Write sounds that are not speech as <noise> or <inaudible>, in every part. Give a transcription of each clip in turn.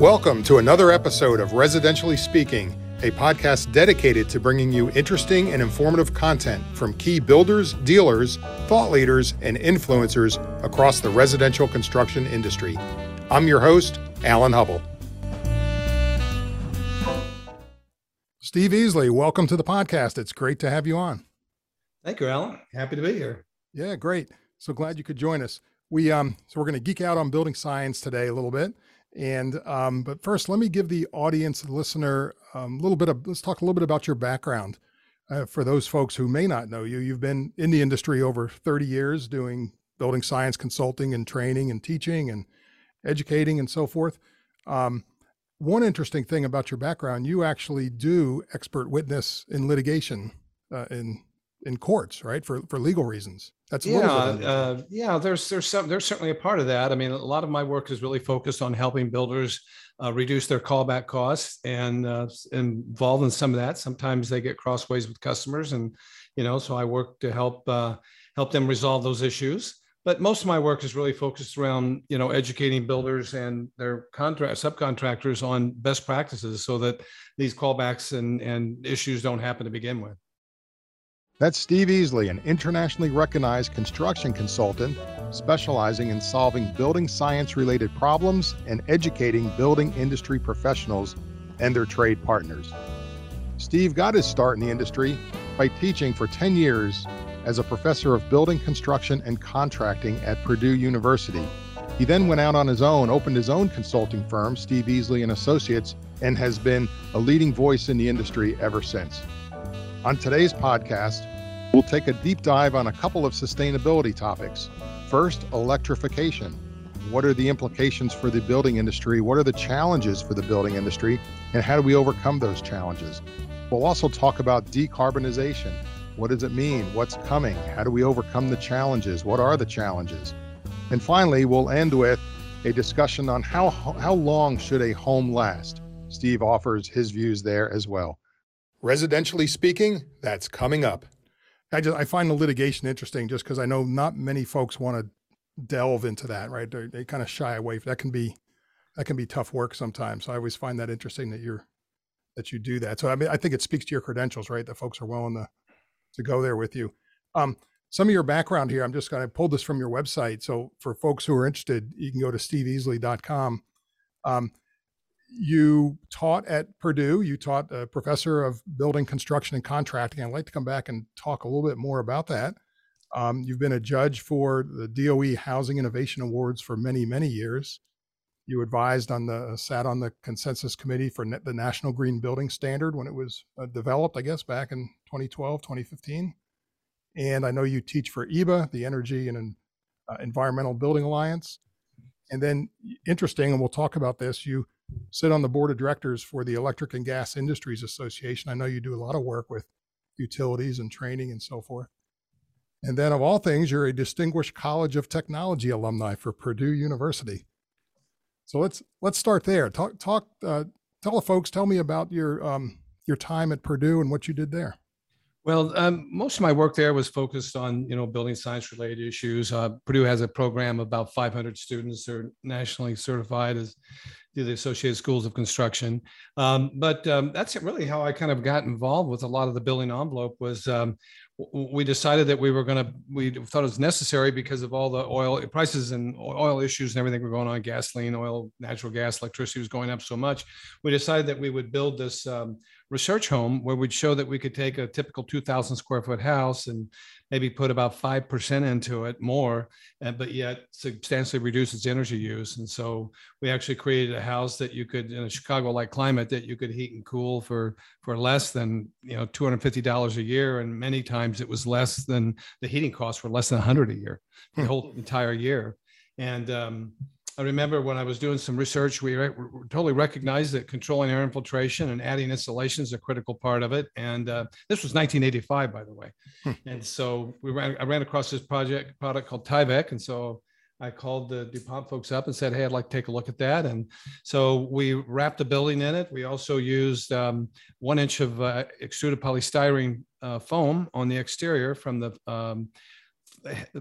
Welcome to another episode of Residentially Speaking, a podcast dedicated to bringing you interesting and informative content from key builders, dealers, thought leaders, and influencers across the residential construction industry. I'm your host, Alan Hubble. Steve Easley, welcome to the podcast. It's great to have you on. Thank you, Alan. Happy to be here. Yeah, great. So glad you could join us. We um so we're going to geek out on building science today a little bit. And um, but first, let me give the audience, the listener, um, a little bit of let's talk a little bit about your background. Uh, for those folks who may not know you, you've been in the industry over 30 years doing building science consulting and training and teaching and educating and so forth. Um, one interesting thing about your background, you actually do expert witness in litigation uh, in in courts, right? For for legal reasons. That's yeah, uh, yeah. There's there's some there's certainly a part of that. I mean, a lot of my work is really focused on helping builders uh, reduce their callback costs and uh, involved in some of that. Sometimes they get crossways with customers, and you know, so I work to help uh, help them resolve those issues. But most of my work is really focused around you know educating builders and their contract subcontractors on best practices, so that these callbacks and and issues don't happen to begin with. That's Steve Easley, an internationally recognized construction consultant specializing in solving building science related problems and educating building industry professionals and their trade partners. Steve got his start in the industry by teaching for 10 years as a professor of building construction and contracting at Purdue University. He then went out on his own, opened his own consulting firm, Steve Easley and Associates, and has been a leading voice in the industry ever since. On today's podcast, We'll take a deep dive on a couple of sustainability topics. First, electrification. What are the implications for the building industry? What are the challenges for the building industry? And how do we overcome those challenges? We'll also talk about decarbonization. What does it mean? What's coming? How do we overcome the challenges? What are the challenges? And finally, we'll end with a discussion on how, how long should a home last? Steve offers his views there as well. Residentially speaking, that's coming up. I just I find the litigation interesting just because I know not many folks want to delve into that, right? They're, they kind of shy away. That can be that can be tough work sometimes. So I always find that interesting that you're that you do that. So I mean, I think it speaks to your credentials, right? That folks are willing to to go there with you. Um, some of your background here, I'm just going to pull this from your website. So for folks who are interested, you can go to steveeasley.com. Um, you taught at Purdue. You taught a professor of building construction and contracting. I'd like to come back and talk a little bit more about that. Um, you've been a judge for the DOE Housing Innovation Awards for many, many years. You advised on the sat on the consensus committee for the National Green Building Standard when it was uh, developed, I guess, back in 2012, 2015. And I know you teach for EBA, the Energy and uh, Environmental Building Alliance. And then, interesting, and we'll talk about this. You sit on the board of directors for the Electric and Gas Industries Association. I know you do a lot of work with utilities and training and so forth. And then, of all things, you're a distinguished College of Technology alumni for Purdue University. So let's let's start there. Talk talk. Uh, tell the folks. Tell me about your um, your time at Purdue and what you did there. Well, um, most of my work there was focused on you know building science related issues. Uh, Purdue has a program about 500 students are nationally certified as through the Associated Schools of Construction. Um, but um, that's really how I kind of got involved with a lot of the building envelope. Was um, we decided that we were going to we thought it was necessary because of all the oil prices and oil issues and everything were going on gasoline oil natural gas electricity was going up so much we decided that we would build this um, research home where we'd show that we could take a typical 2000 square foot house and maybe put about 5% into it more, and, but yet substantially reduce its energy use. And so we actually created a house that you could, in a Chicago-like climate, that you could heat and cool for, for less than, you know, $250 a year. And many times it was less than the heating costs were less than 100 a year, the hmm. whole entire year. And, um, I remember when I was doing some research, we, re- totally recognized that controlling air infiltration and adding insulation is a critical part of it. And uh, this was 1985, by the way. Hmm. And so we ran, I ran across this project product called Tyvek. And so I called the DuPont folks up and said, Hey, I'd like to take a look at that. And so we wrapped the building in it. We also used um, one inch of uh, extruded polystyrene uh, foam on the exterior from the um,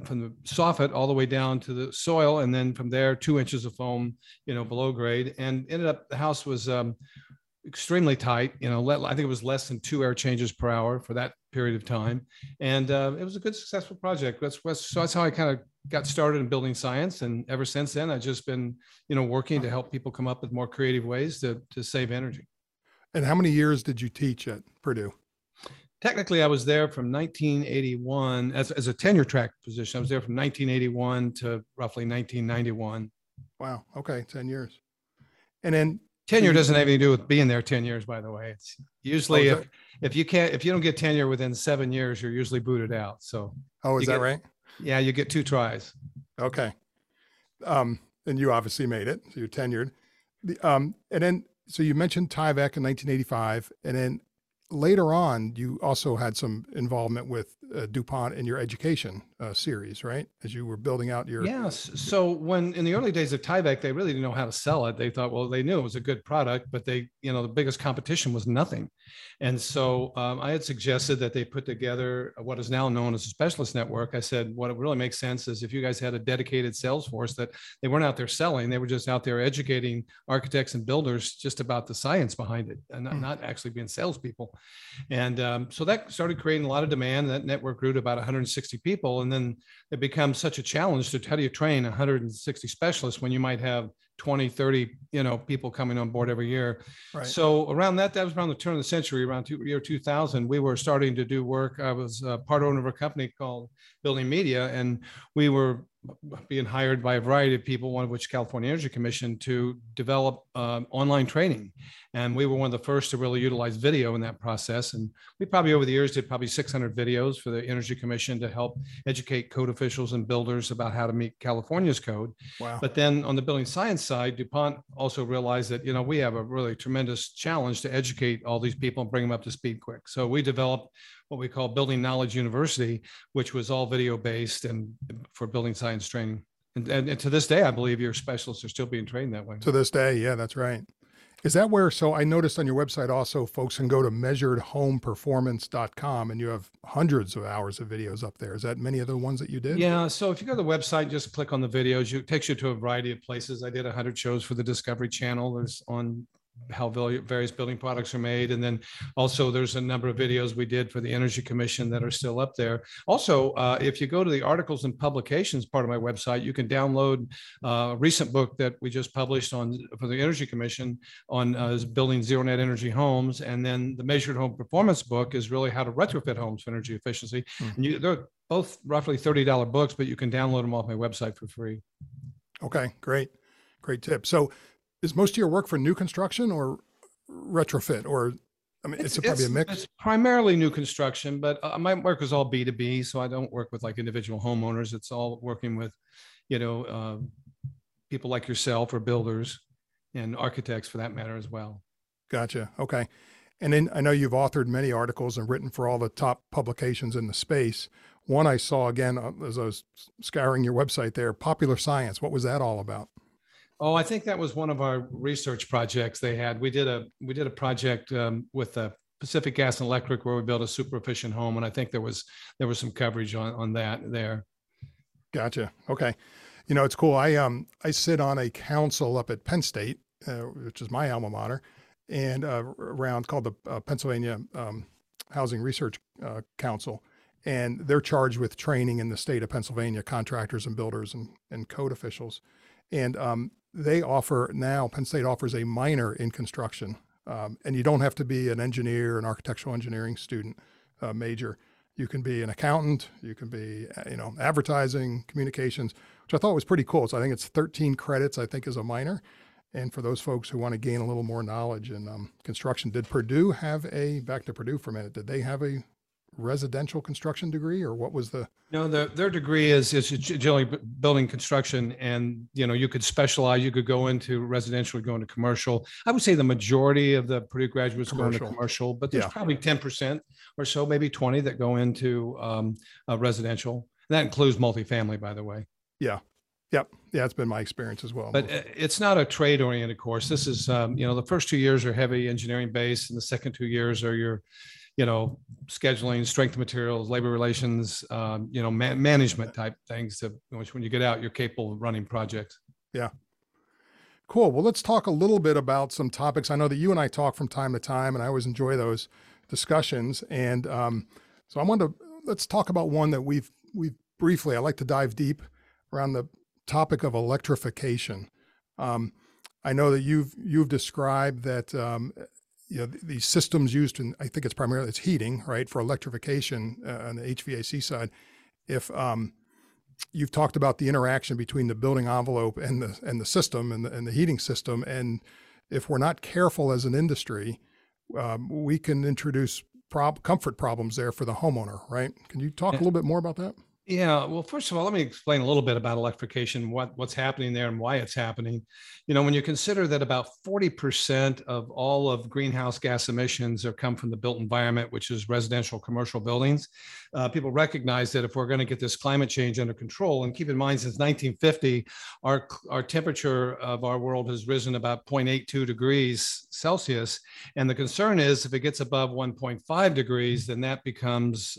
from the soffit all the way down to the soil, and then from there two inches of foam, you know, below grade, and ended up the house was um, extremely tight. You know, let, I think it was less than two air changes per hour for that period of time, and uh, it was a good, successful project. That's, that's so that's how I kind of got started in building science, and ever since then, I've just been, you know, working to help people come up with more creative ways to to save energy. And how many years did you teach at Purdue? Technically, I was there from 1981 as, as a tenure track position. I was there from 1981 to roughly 1991. Wow. Okay. 10 years. And then tenure doesn't have anything to do with being there 10 years, by the way. It's usually oh, if, if you can't, if you don't get tenure within seven years, you're usually booted out. So, oh, is that get, right? Yeah. You get two tries. Okay. Um, and you obviously made it. So you're tenured. The, um, and then, so you mentioned Tyvek in 1985, and then later on, you also had some involvement with uh, DuPont in your education uh, series, right? As you were building out your. Yes. So when in the early days of Tyvek, they really didn't know how to sell it. They thought, well, they knew it was a good product, but they, you know, the biggest competition was nothing. And so um, I had suggested that they put together what is now known as a specialist network. I said, what it really makes sense is if you guys had a dedicated sales force that they weren't out there selling, they were just out there educating architects and builders just about the science behind it and not, mm. not actually being salespeople. And um, so that started creating a lot of demand. That network grew to about 160 people. And then it becomes such a challenge to how do you train 160 specialists when you might have 20 30 you know people coming on board every year right. so around that that was around the turn of the century around two, year 2000 we were starting to do work i was part owner of a company called building media and we were being hired by a variety of people, one of which California Energy Commission, to develop um, online training. And we were one of the first to really utilize video in that process. And we probably over the years did probably 600 videos for the Energy Commission to help educate code officials and builders about how to meet California's code. Wow. But then on the building science side, DuPont also realized that, you know, we have a really tremendous challenge to educate all these people and bring them up to speed quick. So we developed what we call Building Knowledge University, which was all video based and for building science training. And, and, and, to this day, I believe your specialists are still being trained that way. To this day, yeah, that's right. Is that where? So I noticed on your website also, folks can go to measuredhomeperformance.com and you have hundreds of hours of videos up there. Is that many of the ones that you did? Yeah. So if you go to the website, just click on the videos. It takes you to a variety of places. I did 100 shows for the Discovery Channel. There's on how various building products are made. And then also there's a number of videos we did for the Energy Commission that are still up there. Also, uh, if you go to the articles and publications part of my website, you can download uh, a recent book that we just published on for the Energy Commission on uh, building zero net energy homes. And then the Measured Home Performance book is really how to retrofit homes for energy efficiency. Mm-hmm. And you, they're both roughly $30 books, but you can download them off my website for free. Okay, great. Great tip. So is most of your work for new construction or retrofit or I mean, it's, it's probably it's, a mix. It's primarily new construction, but uh, my work is all B two B, so I don't work with like individual homeowners. It's all working with, you know, uh, people like yourself or builders and architects for that matter as well. Gotcha. Okay. And then I know you've authored many articles and written for all the top publications in the space. One I saw again uh, as I was scouring your website there, Popular Science. What was that all about? Oh, I think that was one of our research projects they had. We did a we did a project um, with Pacific Gas and Electric where we built a super efficient home, and I think there was there was some coverage on on that there. Gotcha. Okay. You know, it's cool. I um I sit on a council up at Penn State, uh, which is my alma mater, and uh, around called the uh, Pennsylvania um, Housing Research uh, Council, and they're charged with training in the state of Pennsylvania contractors and builders and and code officials. And um, they offer now, Penn State offers a minor in construction. Um, and you don't have to be an engineer, an architectural engineering student uh, major. You can be an accountant, you can be, uh, you know, advertising, communications, which I thought was pretty cool. So I think it's 13 credits, I think, as a minor. And for those folks who want to gain a little more knowledge in um, construction, did Purdue have a, back to Purdue for a minute, did they have a residential construction degree or what was the no the, their degree is is generally building construction and you know you could specialize you could go into residential or go into commercial i would say the majority of the purdue graduates go into commercial but there's yeah. probably 10% or so maybe 20 that go into um, uh, residential that includes multifamily by the way yeah Yep. Yeah, it's been my experience as well. But uh, it's not a trade oriented course. This is, um, you know, the first two years are heavy engineering based, and the second two years are your you know, scheduling, strength materials, labor relations, um, you know, ma- management type things to which when you get out, you're capable of running projects. Yeah. Cool. Well, let's talk a little bit about some topics. I know that you and I talk from time to time, and I always enjoy those discussions. And um, so I want to let's talk about one that we've we've briefly. I like to dive deep around the topic of electrification. Um, I know that you've you've described that um, you know these systems used in I think it's primarily it's heating right for electrification uh, on the HVAC side. If um, you've talked about the interaction between the building envelope and the and the system and the, and the heating system, and if we're not careful as an industry, um, we can introduce prob- comfort problems there for the homeowner. Right? Can you talk a little bit more about that? Yeah, well, first of all, let me explain a little bit about electrification, what, what's happening there and why it's happening. You know, when you consider that about 40% of all of greenhouse gas emissions are come from the built environment, which is residential commercial buildings, uh, people recognize that if we're going to get this climate change under control, and keep in mind, since 1950, our, our temperature of our world has risen about 0.82 degrees Celsius. And the concern is if it gets above 1.5 degrees, then that becomes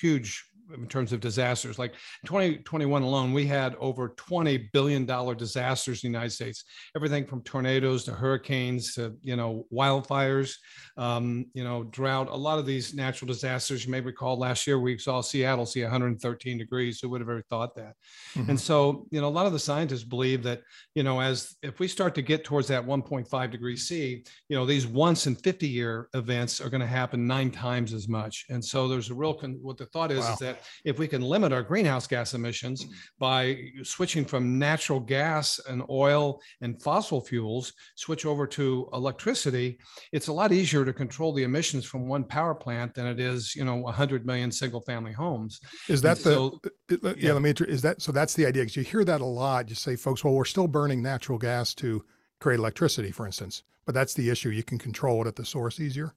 huge in terms of disasters. Like 2021 alone, we had over 20 billion dollar disasters in the United States. Everything from tornadoes to hurricanes to you know wildfires, um, you know drought. A lot of these natural disasters. You may recall last year we saw Seattle see 113 degrees. Who would have ever thought that? Mm-hmm. And so you know a lot of the scientists believe that you know as if we start to get towards that 1.5 degree C, you know these once in 50 year events are going to happen nine times as much. And so there's a real con- what the thought is wow. is that if we can limit our greenhouse gas emissions by switching from natural gas and oil and fossil fuels, switch over to electricity, it's a lot easier to control the emissions from one power plant than it is, you know, 100 million single family homes. Is that the, yeah, yeah, let me, is that, so that's the idea. Cause you hear that a lot. You say, folks, well, we're still burning natural gas to create electricity, for instance, but that's the issue. You can control it at the source easier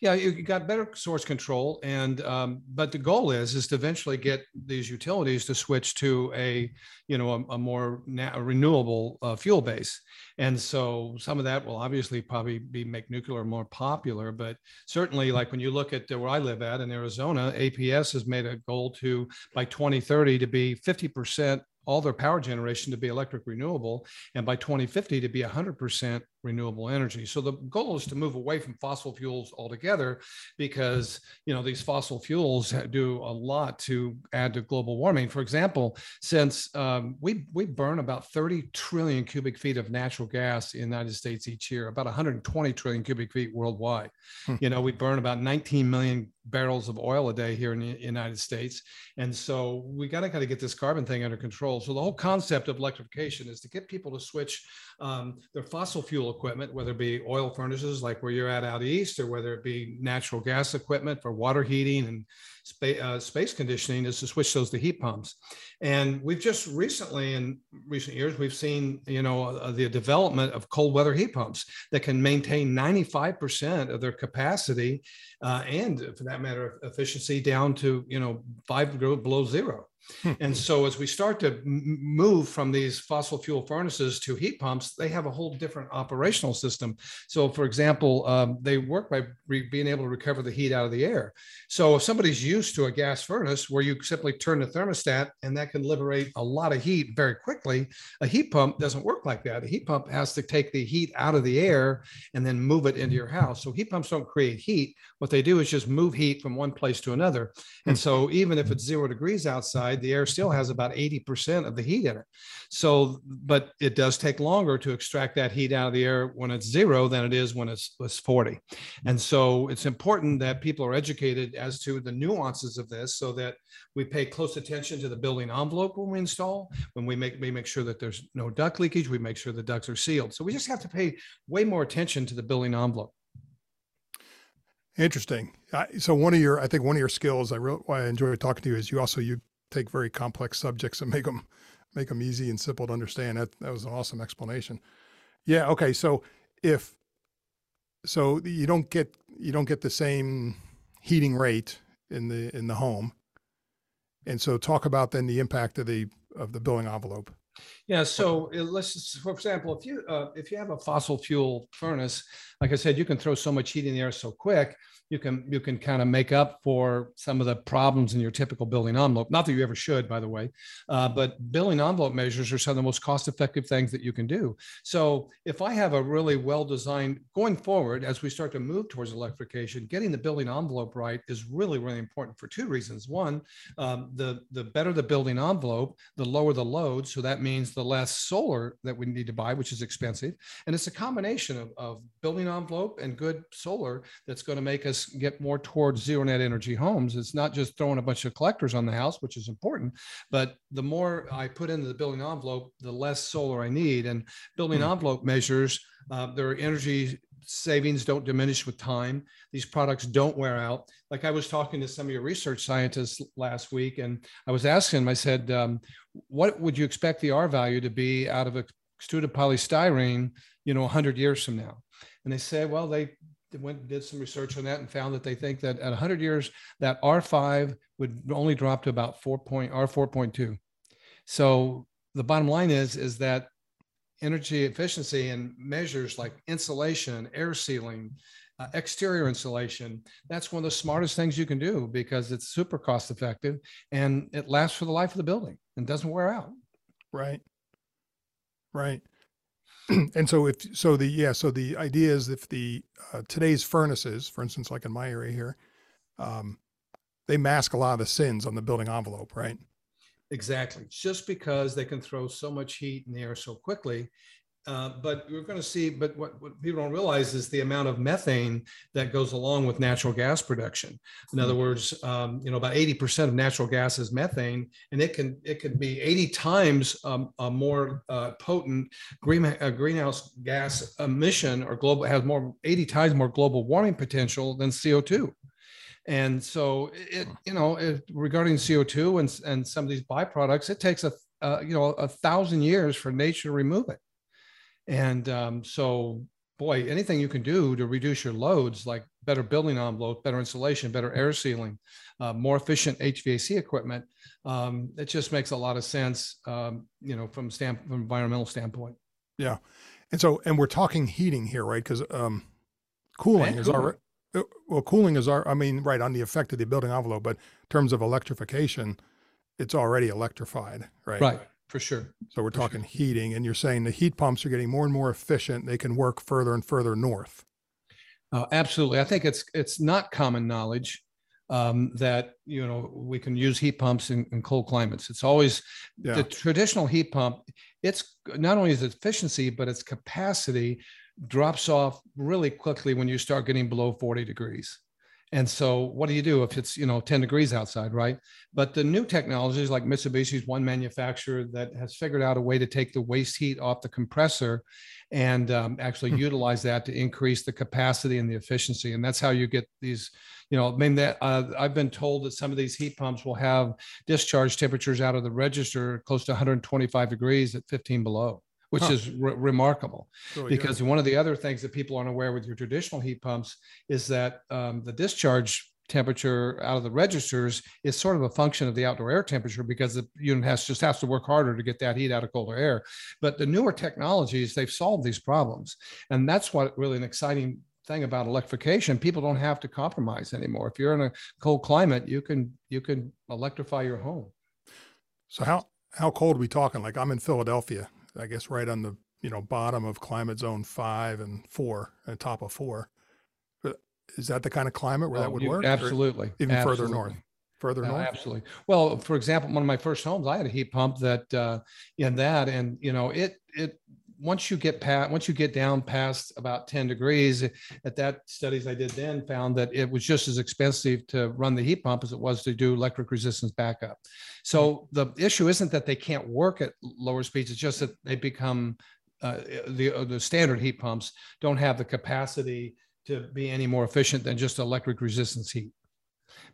yeah, you got better source control, and um, but the goal is is to eventually get these utilities to switch to a you know a, a more na- a renewable uh, fuel base, and so some of that will obviously probably be make nuclear more popular, but certainly like when you look at where I live at in Arizona, APS has made a goal to by 2030 to be 50 percent all their power generation to be electric renewable and by 2050 to be 100% renewable energy. So the goal is to move away from fossil fuels altogether because, you know, these fossil fuels do a lot to add to global warming. For example, since um, we, we burn about 30 trillion cubic feet of natural gas in the United States each year, about 120 trillion cubic feet worldwide. Hmm. You know, we burn about 19 million barrels of oil a day here in the United States. And so we got to kind of get this carbon thing under control. So the whole concept of electrification is to get people to switch um, their fossil fuel equipment, whether it be oil furnaces like where you're at out east, or whether it be natural gas equipment for water heating and space, uh, space conditioning, is to switch those to heat pumps. And we've just recently, in recent years, we've seen you know uh, the development of cold weather heat pumps that can maintain 95% of their capacity uh, and, for that matter, efficiency down to you know five below zero. Hmm. and so as we start to move from these fossil fuel furnaces to heat pumps, they have a whole different operational system. So for example, um, they work by being able to recover the heat out of the air. So if somebody's used to a gas furnace where you simply turn the thermostat and that can liberate a lot of heat very quickly, a heat pump doesn't work like that. A heat pump has to take the heat out of the air and then move it into your house. So heat pumps don't create heat. What they do is just move heat from one place to another. And hmm. so even if it's zero degrees outside, the air still has about 80% of the heat in it. So, but it does take longer to extract that heat out of the air when it's zero than it is when it's, it's 40. And so it's important that people are educated as to the nuances of this so that we pay close attention to the building envelope when we install, when we make, we make sure that there's no duct leakage, we make sure the ducts are sealed. So we just have to pay way more attention to the building envelope. Interesting. so one of your, I think one of your skills, I really, why I enjoy talking to you is you also you take very complex subjects and make them make them easy and simple to understand. That that was an awesome explanation. Yeah. Okay. So if so, you don't get you don't get the same heating rate in the in the home, and so talk about then the impact of the of the building envelope. Yeah, so let's for example, if you uh, if you have a fossil fuel furnace, like I said, you can throw so much heat in the air so quick you can you can kind of make up for some of the problems in your typical building envelope. Not that you ever should, by the way, uh, but building envelope measures are some of the most cost-effective things that you can do. So if I have a really well-designed going forward as we start to move towards electrification, getting the building envelope right is really really important for two reasons. One, um, the the better the building envelope, the lower the load. So that means the less solar that we need to buy, which is expensive. And it's a combination of, of building envelope and good solar that's going to make us get more towards zero net energy homes. It's not just throwing a bunch of collectors on the house, which is important, but the more I put into the building envelope, the less solar I need. And building mm-hmm. envelope measures, uh, their energy savings don't diminish with time. These products don't wear out. Like I was talking to some of your research scientists last week, and I was asking them, I said, um, what would you expect the R value to be out of a extruded polystyrene, you know, 100 years from now? And they said, well, they went and did some research on that and found that they think that at 100 years that R5 would only drop to about 4 point R4.2. So the bottom line is is that energy efficiency and measures like insulation, air sealing, uh, exterior insulation, that's one of the smartest things you can do because it's super cost effective and it lasts for the life of the building and doesn't wear out. Right. Right. <clears throat> and so if so the yeah so the idea is if the uh, today's furnaces for instance like in my area here um, they mask a lot of the sins on the building envelope right exactly just because they can throw so much heat in the air so quickly uh, but we're going to see, but what, what, people don't realize is the amount of methane that goes along with natural gas production. In other hmm. words, um, you know, about 80% of natural gas is methane, and it can it can be 80 times um, a more uh, potent green, uh, greenhouse gas emission or global has more 80 times more global warming potential than CO2. And so, it hmm. you know, it, regarding CO2 and and some of these byproducts, it takes a uh, you know a thousand years for nature to remove it. And um, so, boy, anything you can do to reduce your loads, like better building envelope, better insulation, better air sealing, uh, more efficient HVAC equipment, um, it just makes a lot of sense, um, you know, from stamp from environmental standpoint. Yeah, and so and we're talking heating here, right? Because um, cooling and is our uh, well, cooling is our. I mean, right on the effect of the building envelope, but in terms of electrification, it's already electrified, right? Right for sure. So we're talking sure. heating, and you're saying the heat pumps are getting more and more efficient. They can work further and further north. Uh, absolutely, I think it's it's not common knowledge um, that you know we can use heat pumps in, in cold climates. It's always yeah. the traditional heat pump. It's not only its efficiency, but its capacity drops off really quickly when you start getting below 40 degrees. And so what do you do if it's, you know, 10 degrees outside, right? But the new technologies like Mitsubishi's one manufacturer that has figured out a way to take the waste heat off the compressor and um, actually hmm. utilize that to increase the capacity and the efficiency. And that's how you get these, you know, I mean, that uh, I've been told that some of these heat pumps will have discharge temperatures out of the register close to 125 degrees at 15 below which huh. is re- remarkable. Really because good. one of the other things that people aren't aware with your traditional heat pumps is that um, the discharge temperature out of the registers is sort of a function of the outdoor air temperature because the unit has just has to work harder to get that heat out of colder air. But the newer technologies, they've solved these problems. And that's what really an exciting thing about electrification. People don't have to compromise anymore. If you're in a cold climate, you can you can electrify your home. So how how cold are we talking? Like I'm in Philadelphia I guess right on the you know bottom of climate zone five and four and top of four. Is that the kind of climate where oh, that would you, work? Absolutely. Even absolutely. further north. Further north. Absolutely. Well, for example, one of my first homes, I had a heat pump that uh, in that, and you know, it it once you get past once you get down past about 10 degrees at that studies i did then found that it was just as expensive to run the heat pump as it was to do electric resistance backup. So the issue isn't that they can't work at lower speeds it's just that they become uh, the uh, the standard heat pumps don't have the capacity to be any more efficient than just electric resistance heat.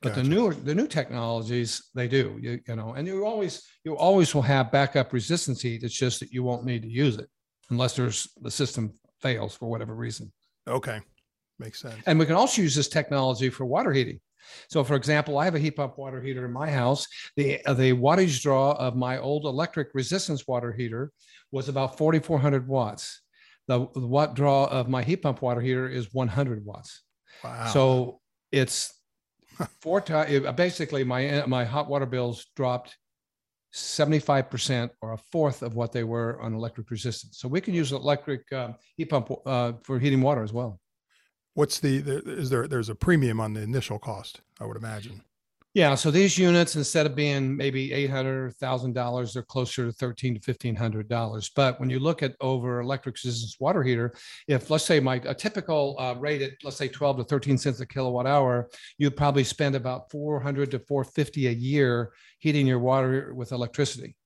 But gotcha. the newer the new technologies they do you, you know and you always you always will have backup resistance heat it's just that you won't need to use it unless there's the system fails for whatever reason. Okay. Makes sense. And we can also use this technology for water heating. So, for example, I have a heat pump water heater in my house. The, the wattage draw of my old electric resistance water heater was about 4,400 watts. The, the watt draw of my heat pump water heater is 100 watts. Wow. So it's four times. Basically, my my hot water bills dropped 75% or a fourth of what they were on electric resistance. So we can use electric um, heat pump uh, for heating water as well. What's the, the is there there's a premium on the initial cost, I would imagine. Yeah, so these units instead of being maybe eight hundred thousand dollars, they're closer to thirteen to fifteen hundred dollars. But when you look at over electric resistance water heater, if let's say my a typical uh, rate at let's say twelve to thirteen cents a kilowatt hour, you'd probably spend about four hundred to four fifty a year heating your water with electricity.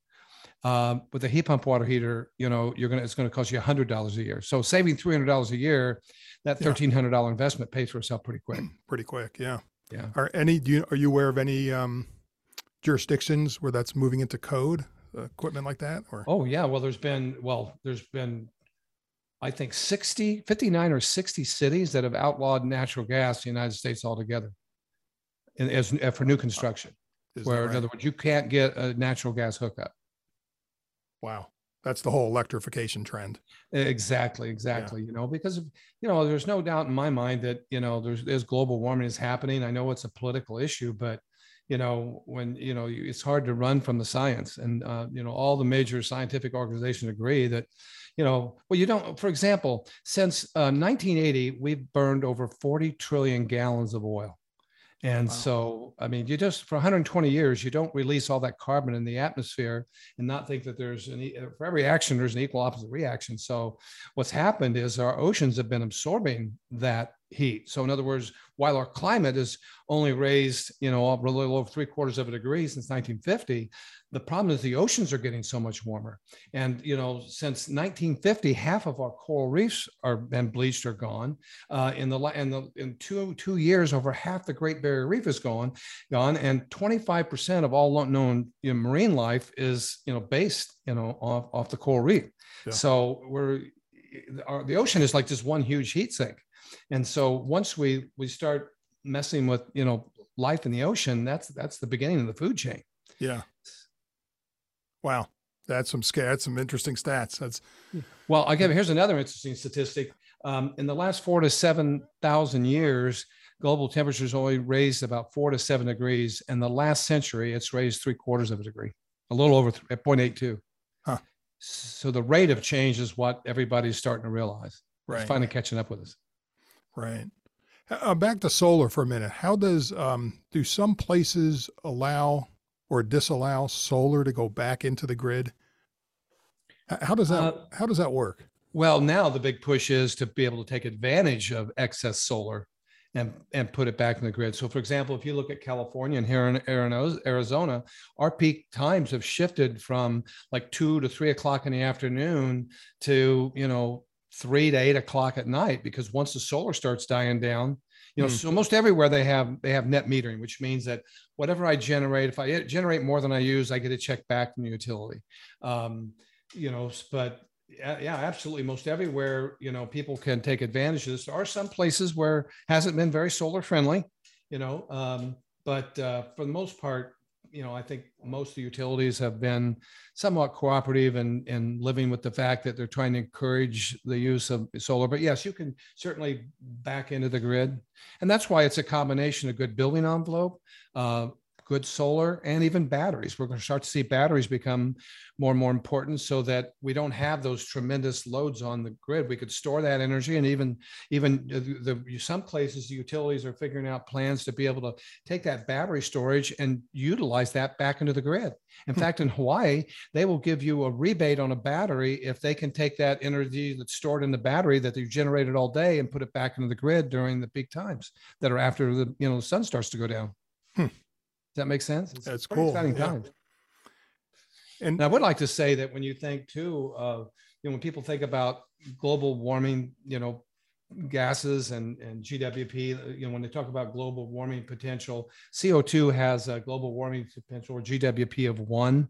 Um, with a heat pump water heater, you know, you're gonna it's gonna cost you hundred dollars a year. So saving three hundred dollars a year, that thirteen hundred dollar investment pays for itself pretty quick. <clears throat> Pretty quick, yeah. Yeah. Are any do you are you aware of any um, jurisdictions where that's moving into code uh, equipment like that? Or Oh yeah, well there's been well there's been I think 60 59 or 60 cities that have outlawed natural gas in the United States altogether. In, as uh, for new construction, is where in other words you can't get a natural gas hookup. wow, that's the whole electrification trend. Exactly, exactly. You know, because of, you know, there's no doubt in my mind that you know there's there's global warming is happening. I know it's a political issue, but you know when you know you- it's hard to run from the science, and uh, you know all the major scientific organizations agree that you know well you don't. For example, since uh, 1980, we've burned over 40 trillion gallons of oil. And Wow. so, I mean, you just for 120 years, you don't release all that carbon in the atmosphere and not think that there's an for every action there's an equal opposite reaction. So, what's happened is our oceans have been absorbing that heat. So, in other words, while our climate is only raised, you know, a little over three quarters of a degree since 1950, the problem is the oceans are getting so much warmer. And you know, since 1950, half of our coral reefs are been bleached or gone. Uh, in the in the in two two years, over half the Great Barrier Reef is gone, gone, and 25 percent of all known you know, marine life is you know based you know off, off the coral reef. Yeah. So we're our, the ocean is like just one huge heat sink, and so once we we start messing with you know life in the ocean, that's that's the beginning of the food chain. Yeah. Wow, that's some That's some interesting stats. That's Well, I give here's another interesting statistic. Um, in the last four to seven thousand years, global temperatures only raised about four to seven degrees. In the last century, it's raised three quarters of a degree, a little over th- 0.82. Huh. So the rate of change is what everybody's starting to realize. It's right. finally catching up with us. Right. Uh, back to solar for a minute. How does um, do some places allow or disallow solar to go back into the grid? How does that Uh, How does that work? Well, now the big push is to be able to take advantage of excess solar and, and put it back in the grid. So, for example, if you look at California and here in Arizona, our peak times have shifted from like two to three o'clock in the afternoon to, you know, three to eight o'clock at night because once the solar starts dying down, you know, Hmm. so most everywhere they have they have net metering, which means that whatever I generate, if I generate more than I use, I get a check back from the utility. Um, you know, but yeah, yeah, absolutely. Most everywhere, you know, people can take advantage of this. There are some places where hasn't been very solar friendly, you know, um, but uh, for the most part, you know, I think most of the utilities have been somewhat cooperative and in living with the fact that they're trying to encourage the use of solar. But yes, you can certainly back into the grid, and that's why it's a combination of good building envelope, uh, good solar, and even batteries. We're going to start to see batteries become more and more important so that we don't have those tremendous loads on the grid. We could store that energy and even even the, the some places the utilities are figuring out plans to be able to take that battery storage and utilize that back into the grid. In Hmm. fact, in Hawaii, they will give you a rebate on a battery if they can take that energy that's stored in the battery that you generated all day and put it back into the grid during the peak times that are after the you know the sun starts to go down. That make sense? It's That's cool, Exciting yeah. times. And And I would like to say that when you think too, uh, you know, when people think about global warming, you know, gases and, and GWP, you know, when they talk about global warming potential, CO2 has a global warming potential or GWP of one.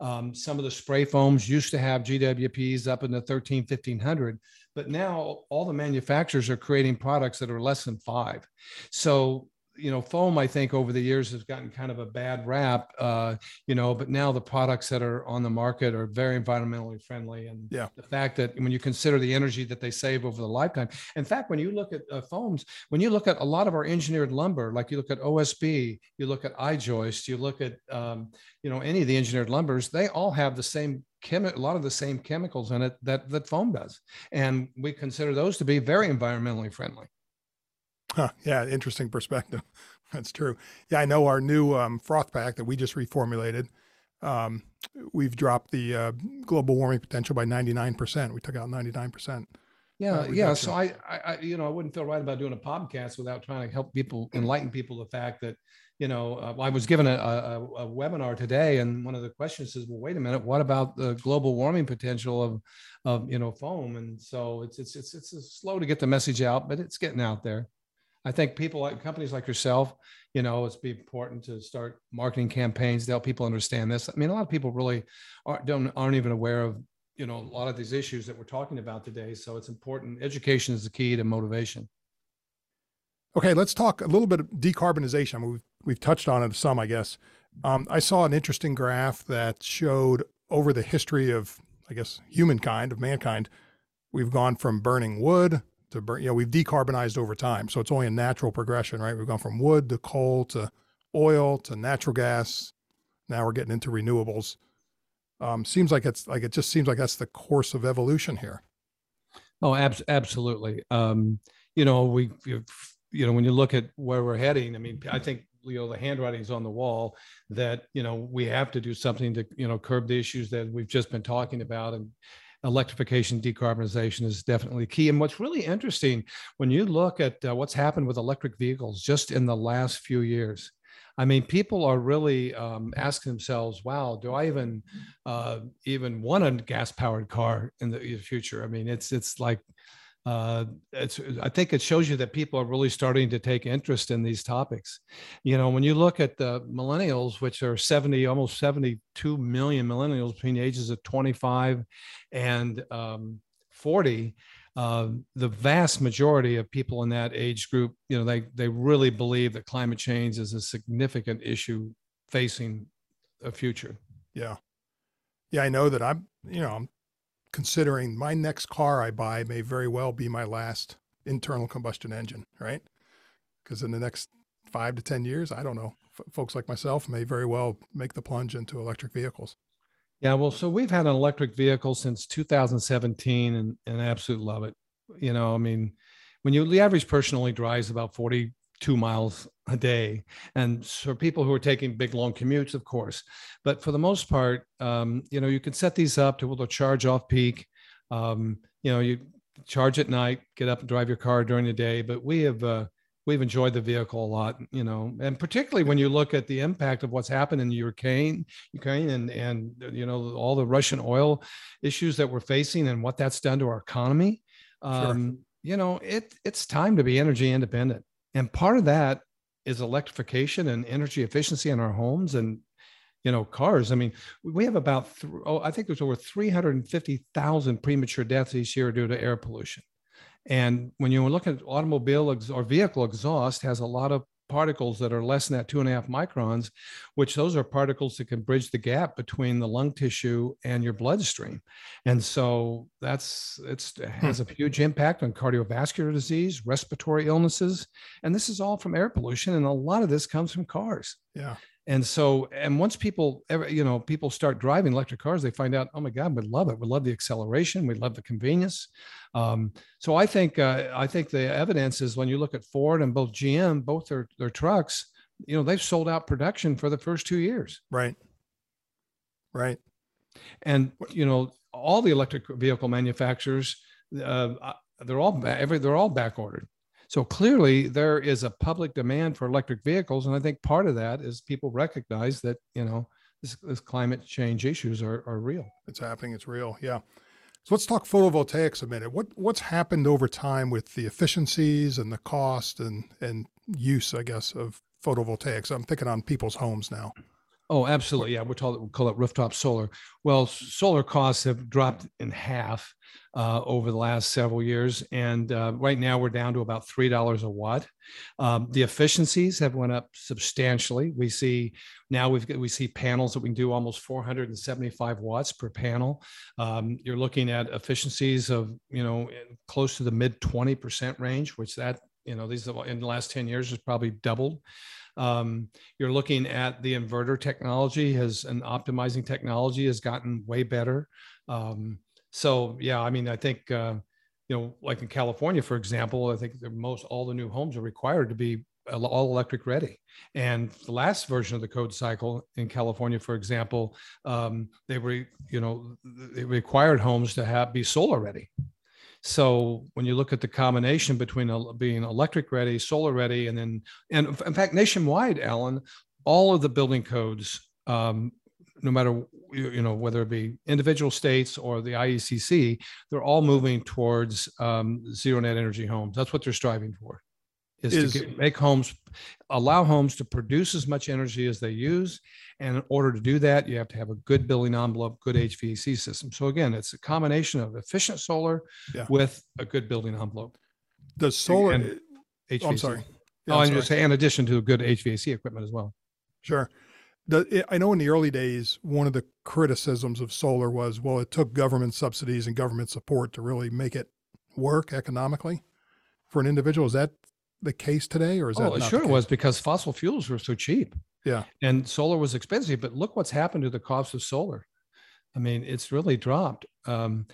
Um, some of the spray foams used to have GWPs up in the 13, 1500, but now all the manufacturers are creating products that are less than five. So you know, foam, I think over the years has gotten kind of a bad rap, uh, you know, but now the products that are on the market are very environmentally friendly. And Yeah. the fact that when you consider the energy that they save over the lifetime, in fact, when you look at uh, foams, when you look at a lot of our engineered lumber, like you look at OSB, you look at I-joist, you look at, um, you know, any of the engineered lumbers, they all have the same chemi- a lot of the same chemicals in it that, that foam does. And we consider those to be very environmentally friendly. Huh, yeah, interesting perspective. <laughs> That's true. Yeah, I know our new um, Froth-Pak that we just reformulated. Um, we've dropped the uh, global warming potential by 99%. We took out 99%. Yeah, uh, yeah. So I, I, I, you know, I wouldn't feel right about doing a podcast without trying to help people, enlighten people the fact that, you know, uh, I was given a, a, a webinar today, and one of the questions is, well, wait a minute, what about the global warming potential of, of you know, foam? And so it's it's it's it's slow to get the message out, but it's getting out there. I think people like companies like yourself, you know, it's be important to start marketing campaigns to help people understand this. I mean, a lot of people really aren't don't aren't even aware of you know a lot of these issues that we're talking about today. So it's important. Education is the key to motivation. Okay, let's talk a little bit of decarbonization. I mean, we've, we've touched on it some, I guess. Um, I saw an interesting graph that showed over the history of, I guess, humankind, of mankind, we've gone from burning wood to burn, you know, we've decarbonized over time. So it's only a natural progression, right? We've gone from wood to coal to oil to natural gas. Now we're getting into renewables. Um, seems like it's like it just seems like that's the course of evolution here. Oh, abs- absolutely. Um, you know, we, you you know, when you look at where we're heading, I mean, I think you know the handwriting's on the wall that you know we have to do something to you know curb the issues that we've just been talking about and electrification decarbonization is definitely key and what's really interesting when you look at uh, what's happened with electric vehicles just in the last few years I mean, people are really um, asking themselves, "Wow, do I even uh, even want a gas powered car in the future?" I mean, it's it's like uh, I think it shows you that people are really starting to take interest in these topics. You know, when you look at the millennials, which are 70, almost 72 million millennials between the ages of 25 and um, 40, uh, the vast majority of people in that age group, you know, they they really believe that climate change is a significant issue facing a future. Yeah. Yeah, I know that I'm, you know, I'm considering my next car I buy may very well be my last internal combustion engine, right? Because in the next five to 10 years, I don't know, f- folks like myself may very well make the plunge into electric vehicles. Yeah, well, so we've had an electric vehicle since 2017 and, and I absolutely love it. You know, I mean, when you the average person only drives about 42 miles a day, and for people who are taking big long commutes, of course, but for the most part, um, you know, you can set these up to to charge off peak. Um, you know, you charge at night, get up and drive your car during the day. But we have uh, we've enjoyed the vehicle a lot, you know, and particularly when you look at the impact of what's happened in Ukraine, Ukraine, and and you know all the Russian oil issues that we're facing and what that's done to our economy. Um, You know, it it's time to be energy independent, and part of that is electrification and energy efficiency in our homes and you know cars. I mean, we have about th- oh, I think there's over 350,000 premature deaths each year due to air pollution. And when you look at automobile ex- or vehicle exhaust, has a lot of particles that are less than that two and a half microns, which those are particles that can bridge the gap between the lung tissue and your bloodstream. And so that's it's, it hmm. has a huge impact on cardiovascular disease, respiratory illnesses, and this is all from air pollution. And a lot of this comes from cars. Yeah. And so, and once people ever, you know, people start driving electric cars, they find out, oh my God, we love it. We love the acceleration. We love the convenience. Um, so I think, uh, I think the evidence is when you look at Ford and both GM, both their their trucks, you know, they've sold out production for the first two years. Right. Right. And you know, all the electric vehicle manufacturers, uh, they're all every they're all back ordered. So clearly, there is a public demand for electric vehicles, and I think part of that is people recognize that you know this, this climate change issues are, are real. It's happening. It's real. Yeah. So let's talk photovoltaics a minute. What what's happened over time with the efficiencies and the cost and and use, I guess, of photovoltaics? I'm thinking on people's homes now. Oh, absolutely. Yeah, we're told we call it rooftop solar. Well, solar costs have dropped in half uh, over the last several years, and uh, right now we're down to about three dollars a watt. Um, the efficiencies have went up substantially. We see now we've got, we see panels that we can do almost 475 watts per panel. Um, you're looking at efficiencies of you know close to the mid 20 percent range, which that you know these in the last 10 years has probably doubled. Um, you're looking at the inverter technology has an optimizing technology has gotten way better. Um, so yeah, I mean, I think uh, you know, like in California, for example, I think most all the new homes are required to be all electric ready. And the last version of the code cycle in California, for example, um, they were, you know, they required homes to have be solar ready. So when you look at the combination between being electric ready, solar ready, and then, and in fact, nationwide, Alan, all of the building codes, um, no matter you know whether it be individual states or the IECC, they're all moving towards um, zero net energy homes. That's what they're striving for is, is to get, make homes allow homes to produce as much energy as they use. And in order to do that you have to have a good building envelope good hvac system. So again it's a combination of efficient solar yeah. with a good building envelope. The solar and HVAC. Oh, i'm sorry. Yeah, oh, I'm just say in addition to good hvac equipment as well. Sure. The, I know in the early days, one of the criticisms of solar was, well, it took government subsidies and government support to really make it work economically for an individual. Is that the case today, or is that? Oh, sure it was because fossil fuels were so cheap. Yeah, and solar was expensive. But look what's happened to the cost of solar. I mean, it's really dropped. Um,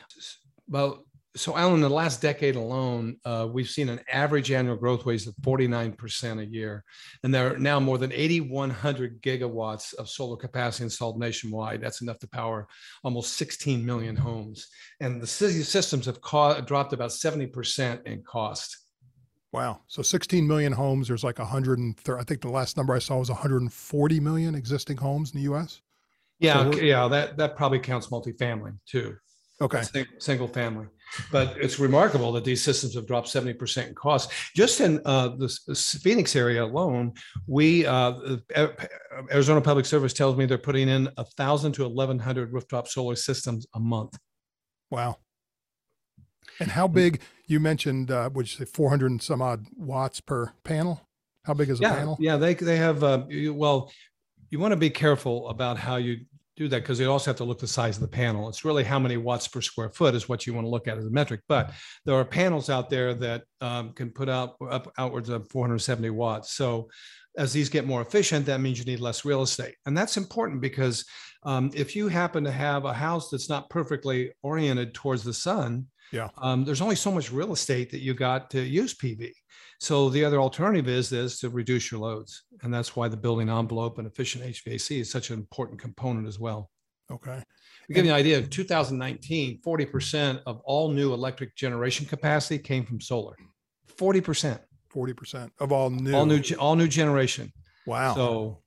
well, so Alan, in the last decade alone, uh, we've seen an average annual growth rate of 49% a year. And there are now more than 8,100 gigawatts of solar capacity installed nationwide. That's enough to power almost 16 million homes. And the city systems have co- dropped about 70% in cost. Wow. So 16 million homes. There's like 130. I think the last number I saw was 140 million existing homes in the U.S. Yeah, so yeah. That that probably counts multifamily too. Okay. Single family, but it's remarkable that these systems have dropped 70% in cost. Just in uh, the Phoenix area alone, we uh, Arizona Public Service tells me they're putting in a thousand to 1,100 rooftop solar systems a month. Wow. And how big? You mentioned, uh, which say 400 and some odd watts per panel. How big is yeah, a panel? Yeah, they they have. Uh, you, well, you want to be careful about how you do that because you also have to look the size of the panel. It's really how many watts per square foot is what you want to look at as a metric. But there are panels out there that um, can put out up outwards of 470 watts. So as these get more efficient, that means you need less real estate. And that's important because um, if you happen to have a house that's not perfectly oriented towards the sun, yeah. Um, there's only so much real estate that you got to use PV. So the other alternative is is to reduce your loads, and that's why the building envelope and efficient HVAC is such an important component as well. Okay. To give you an idea, in 2019, 40% of all new electric generation capacity came from solar. 40%. 40% of all new all new all new generation. Wow. So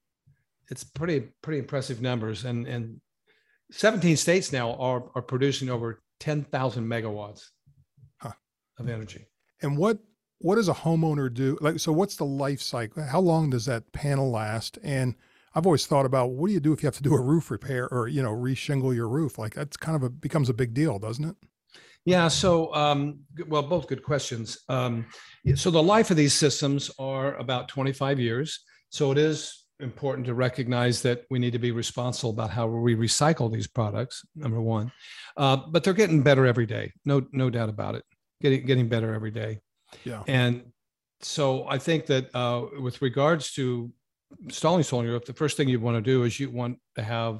it's pretty pretty impressive numbers and and 17 states now are are producing over 10,000 megawatts huh. of energy. And what what does a homeowner do? Like, so what's the life cycle? How long does that panel last? And I've always thought about what do you do if you have to do a roof repair or you know reshingle your roof? Like that's kind of a becomes a big deal, doesn't it? Yeah. So, um, well, both good questions. Um, so the life of these systems are about 25 years. So it is important to recognize that we need to be responsible about how we recycle these products. Number one, uh, but they're getting better every day. No, no doubt about it. Getting getting better every day. Yeah. And so I think that uh, with regards to installing solar roof, the first thing you want to do is you want to have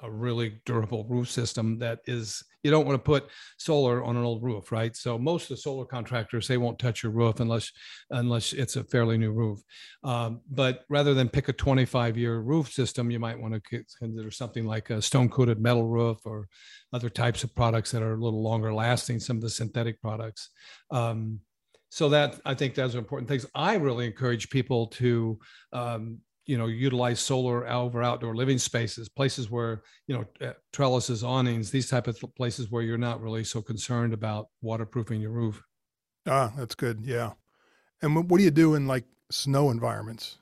a really durable roof system that is you don't want to put solar on an old roof right? So most of the solar contractors they won't touch your roof unless unless it's a fairly new roof. Um, but rather than pick a 25 year roof system you might want to consider something like a stone coated metal roof or other types of products that are a little longer lasting some of the synthetic products. Um, so that i think those are important things. I really encourage people to um, you know utilize solar over outdoor living spaces places where you know uh, trellises awnings these type of places where you're not really so concerned about waterproofing your roof. Ah that's good yeah. And what do you do in like snow environments?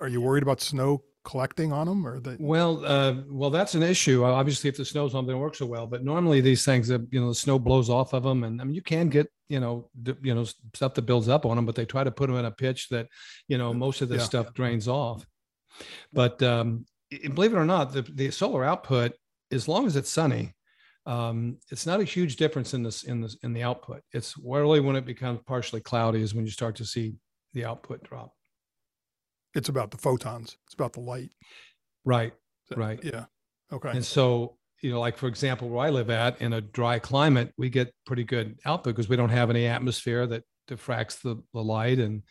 Are you worried about snow collecting on them or the Well, uh, well, that's an issue. Obviously, if the snow's on, they don't work so well. But normally, these things, uh, you know, the snow blows off of them, and I mean, you can get, you know, d- you know, stuff that builds up on them. But they try to put them in a pitch that, you know, most of this Yeah. stuff drains off. But um, believe it or not, the the solar output, as long as it's sunny, um, it's not a huge difference in this in this in the output. It's really when it becomes partially cloudy is when you start to see the output drop. It's about the photons it's about the light Right. So- Right. yeah okay And so, you know, like for example, where I live at in a dry climate, we get pretty good output because we don't have any atmosphere that diffracts the, the light. And,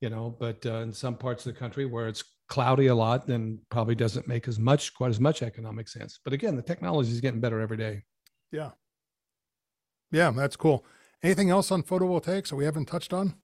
you know, but uh, in some parts of the country where it's cloudy a lot, then probably doesn't make as much, quite as much economic sense. But again, the technology is getting better every day. yeah yeah that's cool anything else on photovoltaics that we haven't touched on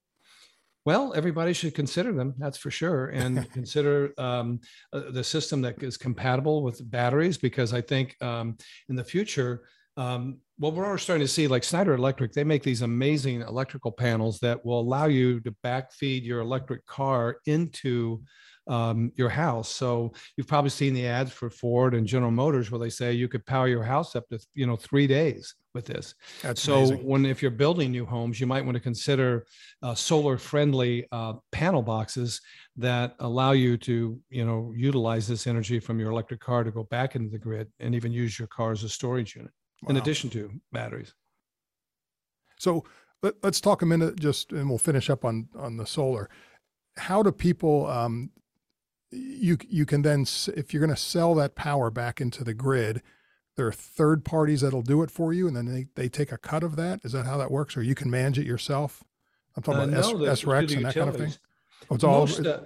Well, everybody should consider them, that's for sure, and <laughs> consider um, uh, the system that is compatible with batteries because I think um, in the future, um, well, we're already starting to see like Schneider Electric, they make these amazing electrical panels that will allow you to backfeed your electric car into um, your house. So you've probably seen the ads for Ford and General Motors where they say you could power your house up to you know three days with this. that's So amazing. when if you're building new homes, you might want to consider uh, solar-friendly uh, panel boxes that allow you to, you know, utilize this energy from your electric car to go back into the grid and even use your car as a storage unit in addition to batteries. So let, let's talk a minute just, and we'll finish up on on the solar. How do people? Um, you you can then, if you're going to sell that power back into the grid, there are third parties that'll do it for you, and then they, they take a cut of that. Is that how that works, or you can manage it yourself? I'm talking Uh, about no, S, SRECs and that kind of thing. Oh, it's all. most, uh,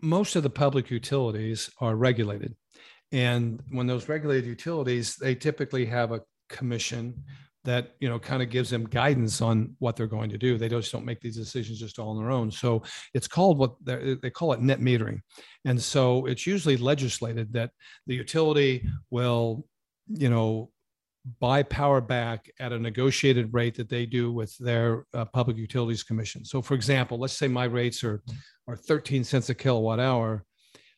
most of the public utilities are regulated. And when those regulated utilities, they typically have a commission that, you know, kind of gives them guidance on what they're going to do. They just don't make these decisions just all on their own. So it's called what they're- call it net metering. And so it's usually legislated that the utility will, you know, buy power back at a negotiated rate that they do with their uh, public utilities commission. So for example, let's say my rates are are 13 cents a kilowatt hour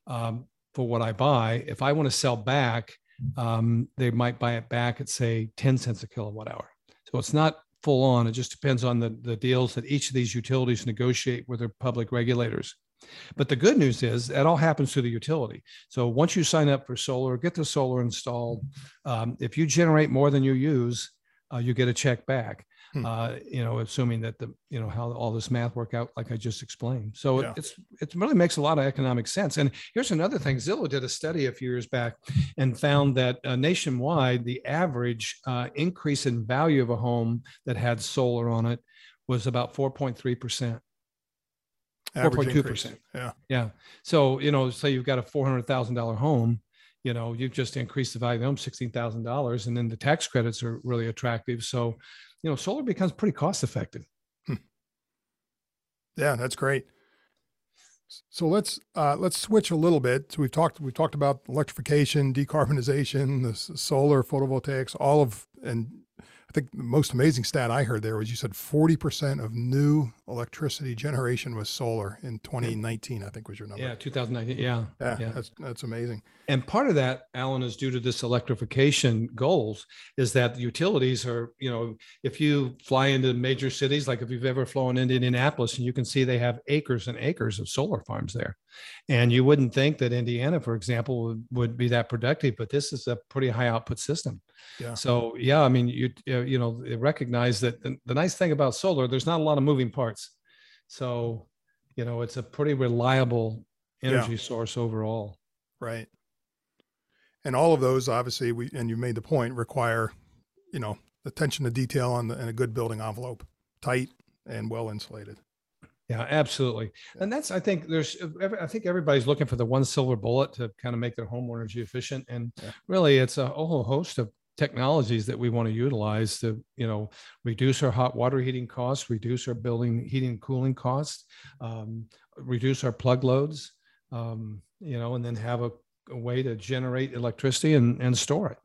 um, for what I buy. If I want to sell back, um, they might buy it back at say 10 cents a kilowatt hour. So it's not full on. It just depends on the, the deals that each of these utilities negotiate with their public regulators. But the good news is that all happens through the utility. So once you sign up for solar, get the solar installed. Um, if you generate more than you use, uh, you get a check back. Hmm. Uh, you know, assuming that the you know how all this math work out, like I just explained. So it- Yeah. it's it really makes a lot of economic sense. And here's another thing: Zillow did a study a few years back and found that uh, nationwide, the average uh, increase in value of a home that had solar on it was about 4.3 percent. 4.2%. Yeah. Yeah. So, you know, say you've got a four hundred thousand dollar home, you know, you've just increased the value of the home sixteen thousand dollars, and then the tax credits are really attractive. So, you know, solar becomes pretty cost effective. Yeah, that's great. So let's uh, let's switch a little bit. So we've talked we've talked about electrification, decarbonization, the solar, photovoltaics, all of, and I think the most amazing stat I heard there was you said forty percent of new electricity generation was solar in 2019. I think was your number. Yeah, 2019. Yeah. yeah, yeah. that's that's amazing. And part of that, Alan, is due to this electrification goals, is that the utilities are, you know, if you fly into major cities, like if you've ever flown into Indianapolis, and you can see they have acres and acres of solar farms there. And you wouldn't think that Indiana, for example, would, would be that productive, but this is a pretty high output system. Yeah. So yeah, I mean, you you know, recognize that the, the nice thing about solar, there's not a lot of moving parts. So, you know, it's a pretty reliable Yeah. energy source overall. Right. And all of those, obviously, we and you made the point require, you know, attention to detail on the, and a good building envelope, tight and well insulated. Yeah, absolutely. And that's, I think there's, I think everybody's looking for the one silver bullet to kind of make their home energy efficient. And Yeah. really, it's a whole host of technologies that we want to utilize to, you know, reduce our hot water heating costs, reduce our building heating and cooling costs, um, reduce our plug loads, um, you know, and then have a, a way to generate electricity and, and store it.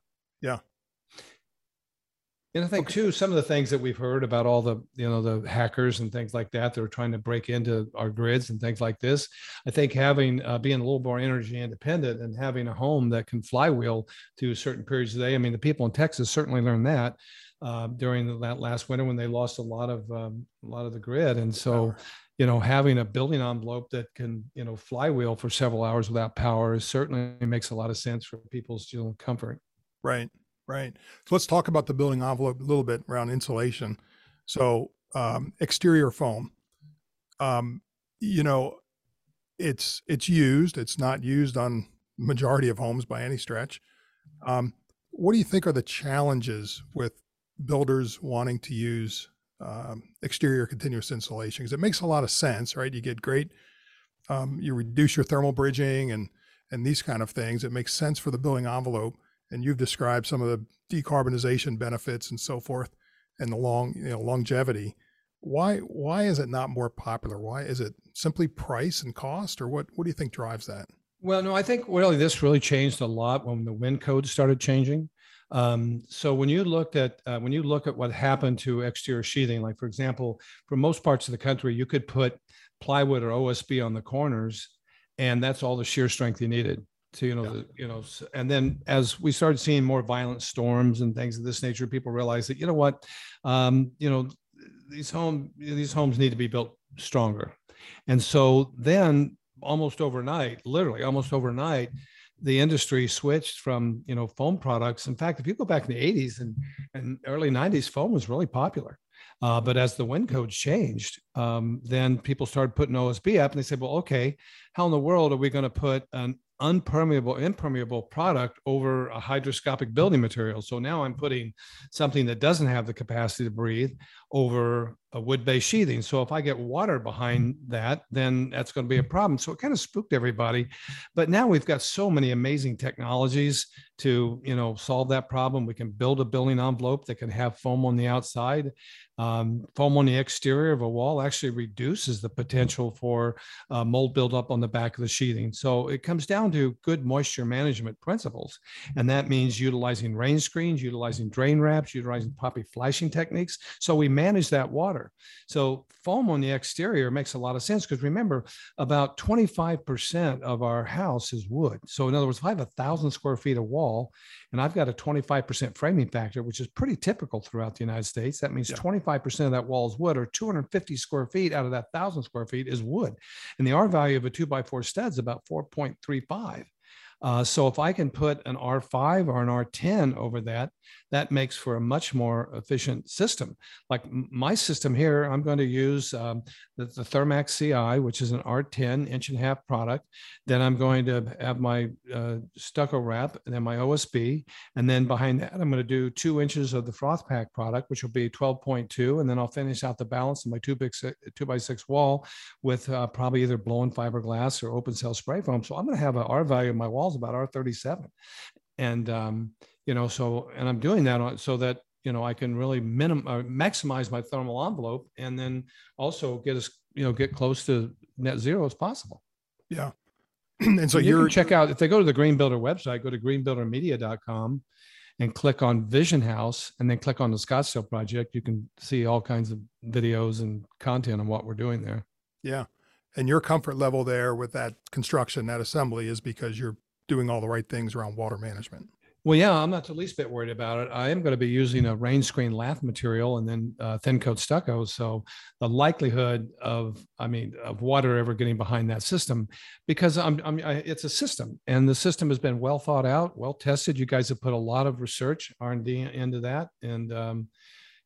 And I think too, some of the things that we've heard about all the, you know, the hackers and things like that that are trying to break into our grids and things like this. I think having uh, being a little more energy independent and having a home that can flywheel through certain periods of the day. I mean, the people in Texas certainly learned that uh, during the, that last winter when they lost a lot of um, a lot of the grid, and so. You know, having a building envelope that can, you know, flywheel for several hours without power certainly makes a lot of sense for people's you know, comfort. Right. Right. So let's talk about the building envelope a little bit around insulation. So um, exterior foam, um, you know, it's it's used. It's not used on majority of homes by any stretch. Um, what do you think are the challenges with builders wanting to use um, exterior continuous insulation? Because it makes a lot of sense, right? You get great, um, you reduce your thermal bridging and and these kind of things. It makes sense for the building envelope and you've described some of the decarbonization benefits and so forth and the long you know longevity why why is it not more popular? Why is it simply price and cost or what what do you think drives that? Well no i think really this really changed a lot when the wind code started changing. Um, so when you looked at uh, when you look at what happened to exterior sheathing like for example for most parts of the country you could put plywood or osb on the corners and that's all the shear strength you needed to you know yeah. the, you know and then as we started seeing more violent storms and things of this nature people realized that you know what um, you know these home these homes need to be built stronger. And so then almost overnight literally almost overnight the industry switched from you know foam products. In fact if you go back in the 80s and, and early 90s foam was really popular. Uh, but as the wind codes changed, um, then people started putting OSB up and they said, well, okay, how in the world are we going to put an unpermeable, impermeable product over a hydroscopic building material. So now I'm putting something that doesn't have the capacity to breathe over a wood-based sheathing. So if I get water behind that, then that's going to be a problem. So it kind of spooked everybody. But now we've got so many amazing technologies to, you know, solve that problem. We can build a building envelope that can have foam on the outside. Um, foam on the exterior of a wall actually reduces the potential for uh, mold buildup on the back of the sheathing. So it comes down to good moisture management principles. And that means utilizing rain screens, utilizing drain wraps, utilizing poppy flashing techniques. So we manage that water. So foam on the exterior makes a lot of sense because remember, about 25% of our house is wood. So in other words, if I have a thousand square feet of wall and I've got a 25% framing factor, which is pretty typical throughout the United States, that means yeah. 25% of that wall is wood or 250 square feet out of that thousand square feet is wood. And the R value of a two by four stud is about 4.35. Uh, so if I can put an R5 or an R10 over that, that makes for a much more efficient system. Like my system here, I'm going to use um, the, the Thermax CI, which is an R10 inch and a half product. Then I'm going to have my uh, stucco wrap and then my OSB. And then behind that, I'm going to do two inches of the Froth-Pak product, which will be 12.2. And then I'll finish out the balance of my two, big, two by six wall with uh, probably either blown fiberglass or open cell spray foam. So I'm going to have an R value in my walls about R37. And, um, you know, so, and I'm doing that on, so that, you know, I can really minimum, uh, maximize my thermal envelope and then also get us, you know, get close to net zero as possible. Yeah. <clears throat> and so you are check out, if they go to the Green Builder website, go to greenbuildermedia.com and click on Vision House and then click on the Scottsdale project, you can see all kinds of videos and content on what we're doing there. Yeah. And your comfort level there with that construction, that assembly is because you're doing all the right things around water management. Well, yeah, I'm not the least bit worried about it. I am going to be using a rain screen lath material and then uh, thin coat stucco. So the likelihood of, I mean, of water ever getting behind that system, because I'm, I'm I, it's a system, and the system has been well thought out, well tested. You guys have put a lot of research R and D into that, and um,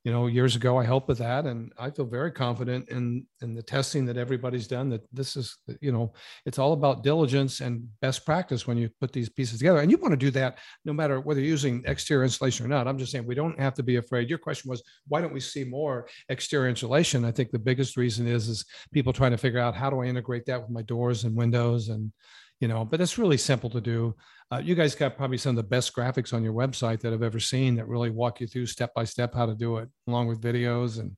you know, years ago I helped with that, and I feel very confident in in the testing that everybody's done. That this is, you know, it's all about diligence and best practice when you put these pieces together. And you want to do that no matter whether you're using exterior insulation or not. I'm just saying we don't have to be afraid. Your question was why don't we see more exterior insulation? I think the biggest reason is is people trying to figure out how do I integrate that with my doors and windows and you know, but it's really simple to do. Uh, you guys got probably some of the best graphics on your website that I've ever seen that really walk you through step by step how to do it, along with videos and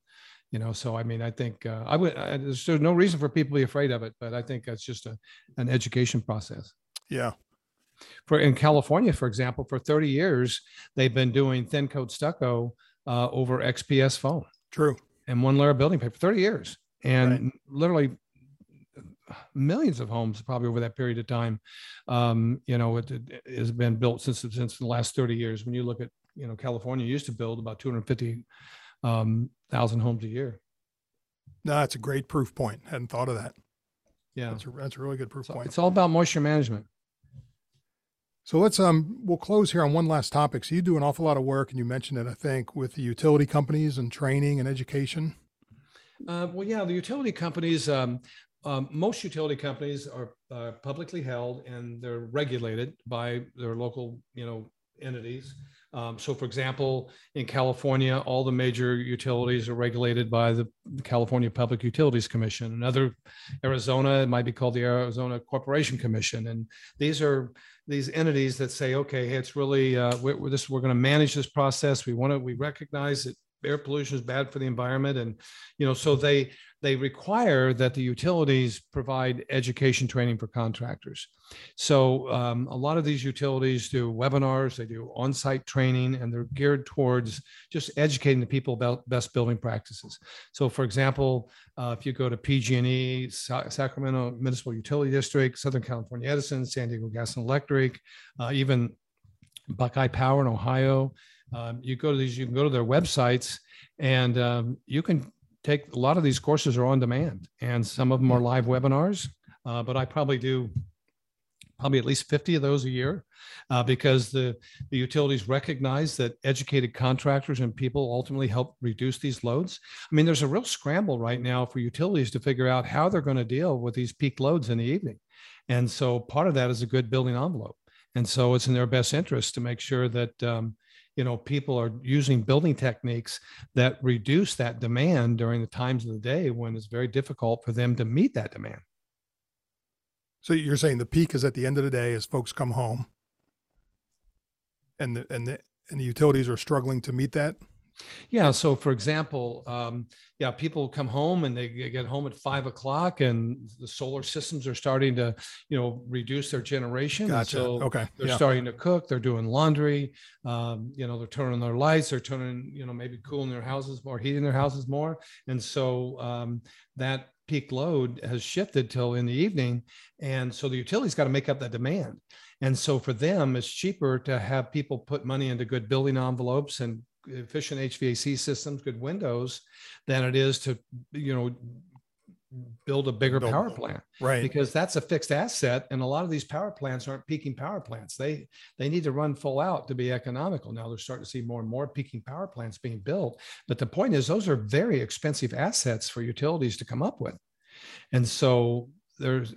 you know. So I mean, I think uh, I would. I, there's, there's no reason for people to be afraid of it, but I think that's just a an education process. Yeah. For in California, for example, for 30 years they've been doing thin coat stucco uh, over XPS foam. True. And one layer of building paper, 30 years. And Right. literally millions of homes probably over that period of time. Um, you know, it, it has been built since, since the last 30 years. When you look at, you know, California used to build about 250 um, thousand homes a year. No, that's a great proof point. Hadn't thought of that. Yeah. That's a, that's a really good proof So point. it's all about moisture management. So let's um we'll close here on one last topic. So you do an awful lot of work, and you mentioned it, I think, with the utility companies and training and education. Uh, well, yeah, the utility companies, um, um, most utility companies are uh, publicly held and they're regulated by their local, you know, entities. Um, so, for example, in California, all the major utilities are regulated by the California Public Utilities Commission. Another, Arizona, it might be called the Arizona Corporation Commission, and these are these entities that say, okay, hey, it's really uh, we're, we're this we're going to manage this process. We want to we recognize that air pollution is bad for the environment, and you know, so they they require that the utilities provide education training for contractors. So um, a lot of these utilities do webinars, they do on-site training, and they're geared towards just educating the people about best building practices. So, for example, uh, if you go to PG&E, Sa- Sacramento Municipal Utility District, Southern California Edison, San Diego Gas and Electric, uh, even Buckeye Power in Ohio, um, you go to these, you can go to their websites, and um, you can take a lot of these courses are on demand, and some of them are live webinars. Uh, but I probably do probably at least 50 of those a year uh, because the, the utilities recognize that educated contractors and people ultimately help reduce these loads. I mean, there's a real scramble right now for utilities to figure out how they're going to deal with these peak loads in the evening. And so part of that is a good building envelope. And so it's in their best interest to make sure that, um, you know, people are using building techniques that reduce that demand during the times of the day when it's very difficult for them to meet that demand. So you're saying the peak is at the end of the day as folks come home, and the and the and the utilities are struggling to meet that. Yeah. So, for example, um, yeah, people come home and they get home at five o'clock, and the solar systems are starting to, you know, reduce their generation. Gotcha. So okay. they're Yeah. starting to cook. They're doing laundry. Um, you know, they're turning their lights. They're turning, you know, maybe cooling their houses more, heating their houses more, and so um, that peak load has shifted till in the evening, and so the utilities got to make up that demand. And so for them, it's cheaper to have people put money into good building envelopes and efficient HVAC systems, good windows, than it is to, you know, build a bigger Build- power plant. Right. because that's a fixed asset and a lot of these power plants aren't peaking power plants. They they need to run full out to be economical. Now they're starting to see more and more peaking power plants being built. But the point is those are very expensive assets for utilities to come up with. And so there's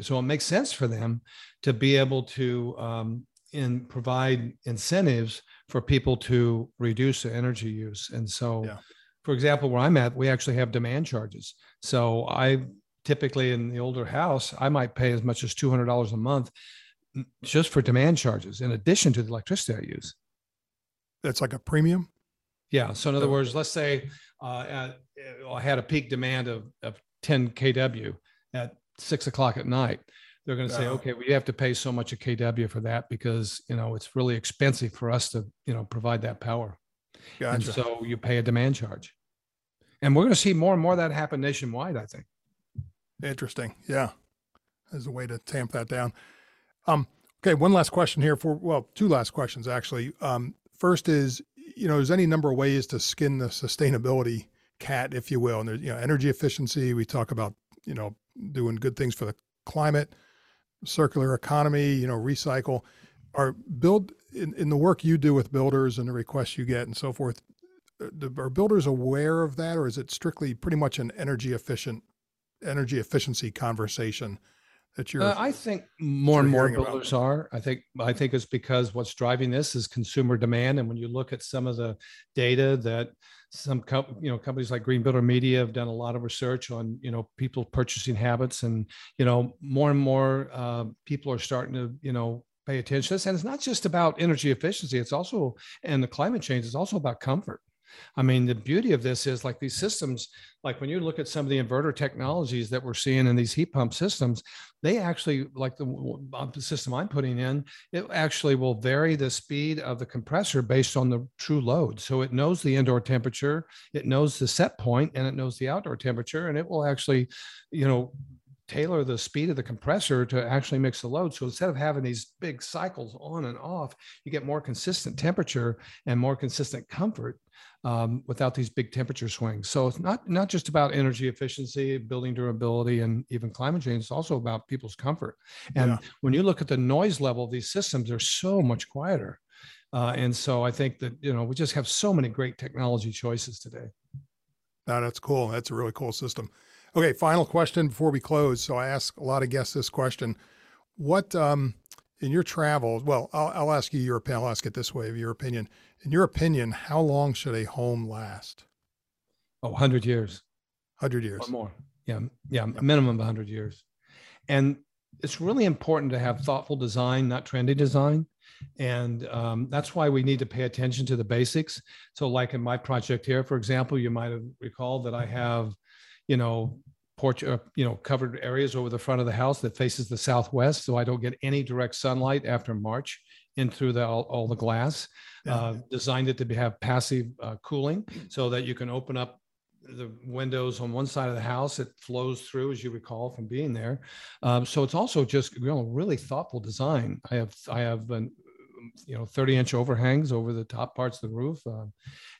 so it makes sense for them to be able to um, in provide incentives for people to reduce their energy use and so Yeah. for example where i'm at we actually have demand charges so I typically in the older house, I might pay as much as two hundred dollars a month just for demand charges, in addition to the electricity I use. That's like a premium. Yeah. So in other words, let's say uh, uh, I had a peak demand of, of 10 kW at six o'clock at night. They're going to say, okay, we have to pay so much a kW for that because you know it's really expensive for us to you know provide that power. And so you pay a demand charge. And we're going to see more and more of that happen nationwide, I think. Interesting. Yeah. As a way to tamp that down. Um, okay. One last question here for, well, two last questions actually. Um, first is, you know, there's any number of ways to skin the sustainability cat, if you will. And there's, you know, energy efficiency. We talk about, you know, doing good things for the climate, circular economy, you know, recycle. Are build in, in the work you do with builders and the requests you get and so forth, uh, are builders aware of that or is it strictly pretty much an energy efficient energy efficiency conversation that you're Uh, I think more and more hearing about. builders are. I think I think it's because what's driving this is consumer demand, and when you look at some of the data that some com- you know companies like Green Builder Media have done a lot of research on you know people purchasing habits, and you know more and more uh, people are starting to you know pay attention to this, and it's not just about energy efficiency; it's also and the climate change is also about comfort. I mean, the beauty of this is like these systems, like when you look at some of the inverter technologies that we're seeing in these heat pump systems, they actually, like the, uh, the system I'm putting in, it actually will vary the speed of the compressor based on the true load. So it knows the indoor temperature, it knows the set point, and it knows the outdoor temperature, and it will actually, you know, tailor the speed of the compressor to actually mix the load. So instead of having these big cycles on and off, you get more consistent temperature and more consistent comfort um, without these big temperature swings. So it's not not just about energy efficiency, building durability, and even climate change. It's also about people's comfort. And yeah. when you look at the noise level of these systems, they're so much quieter. Uh, and so I think that you know we just have so many great technology choices today. No, that's cool. That's a really cool system. Okay, final question before we close. So I ask a lot of guests this question: What um, in your travels? Well, I'll, I'll ask you your opinion. I'll ask it this way: of your opinion. In your opinion, how long should a home last? Oh, 100 years. 100 years or more. Yeah, yeah, a minimum of 100 years. And it's really important to have thoughtful design, not trendy design. And um, that's why we need to pay attention to the basics. So, like in my project here, for example, you might have recalled that I have you know, porch, uh, you know, covered areas over the front of the house that faces the southwest, so I don't get any direct sunlight after March in through the, all, all the glass. Yeah. Uh, designed it to be, have passive uh, cooling so that you can open up the windows on one side of the house. It flows through, as you recall from being there. Um, so it's also just you know really thoughtful design. I have I have an you know 30 inch overhangs over the top parts of the roof uh,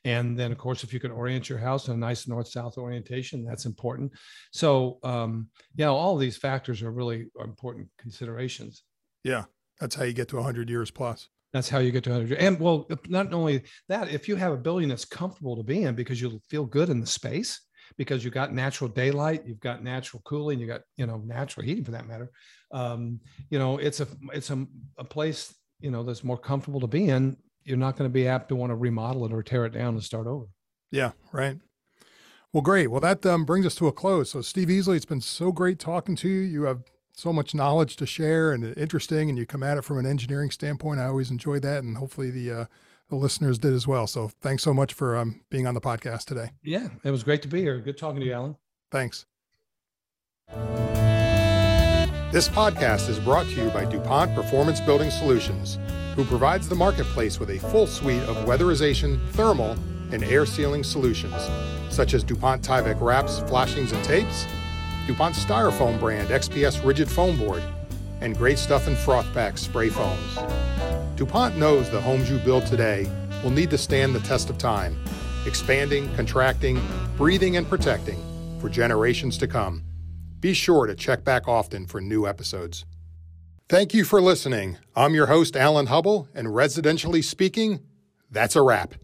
and then of course if you can orient your house in a nice north south orientation that's important so um, yeah all these factors are really important considerations yeah that's how you get to 100 years plus that's how you get to 100 and well not only that if you have a building that's comfortable to be in because you'll feel good in the space because you've got natural daylight, you've got natural cooling, you got you know natural heating for that matter. Um, you know, it's a it's a, a place you know that's more comfortable to be in you're not going to be apt to want to remodel it or tear it down and start over. Yeah right. Well great. Well that um, brings us to a close. So steve easley it's been so great talking to you. You have so much knowledge to share and interesting and you come at it from an engineering standpoint. I always enjoy that and hopefully the uh, the listeners did as well. So thanks so much for um, being on the podcast today. Yeah it was great to be here. Good talking to you alan. Thanks this podcast is brought to you by DuPont Performance Building Solutions, who provides the marketplace with a full suite of weatherization, thermal, and air sealing solutions, such as DuPont Tyvek wraps, flashings, and tapes, DuPont Styrofoam brand XPS rigid foam board, and Great Stuff and Froth-Pak spray foams. DuPont knows the homes you build today will need to stand the test of time, expanding, contracting, breathing, and protecting for generations to come. Be sure to check back often for new episodes. Thank you for listening. I'm your host, Alan Hubble, and residentially speaking, that's a wrap.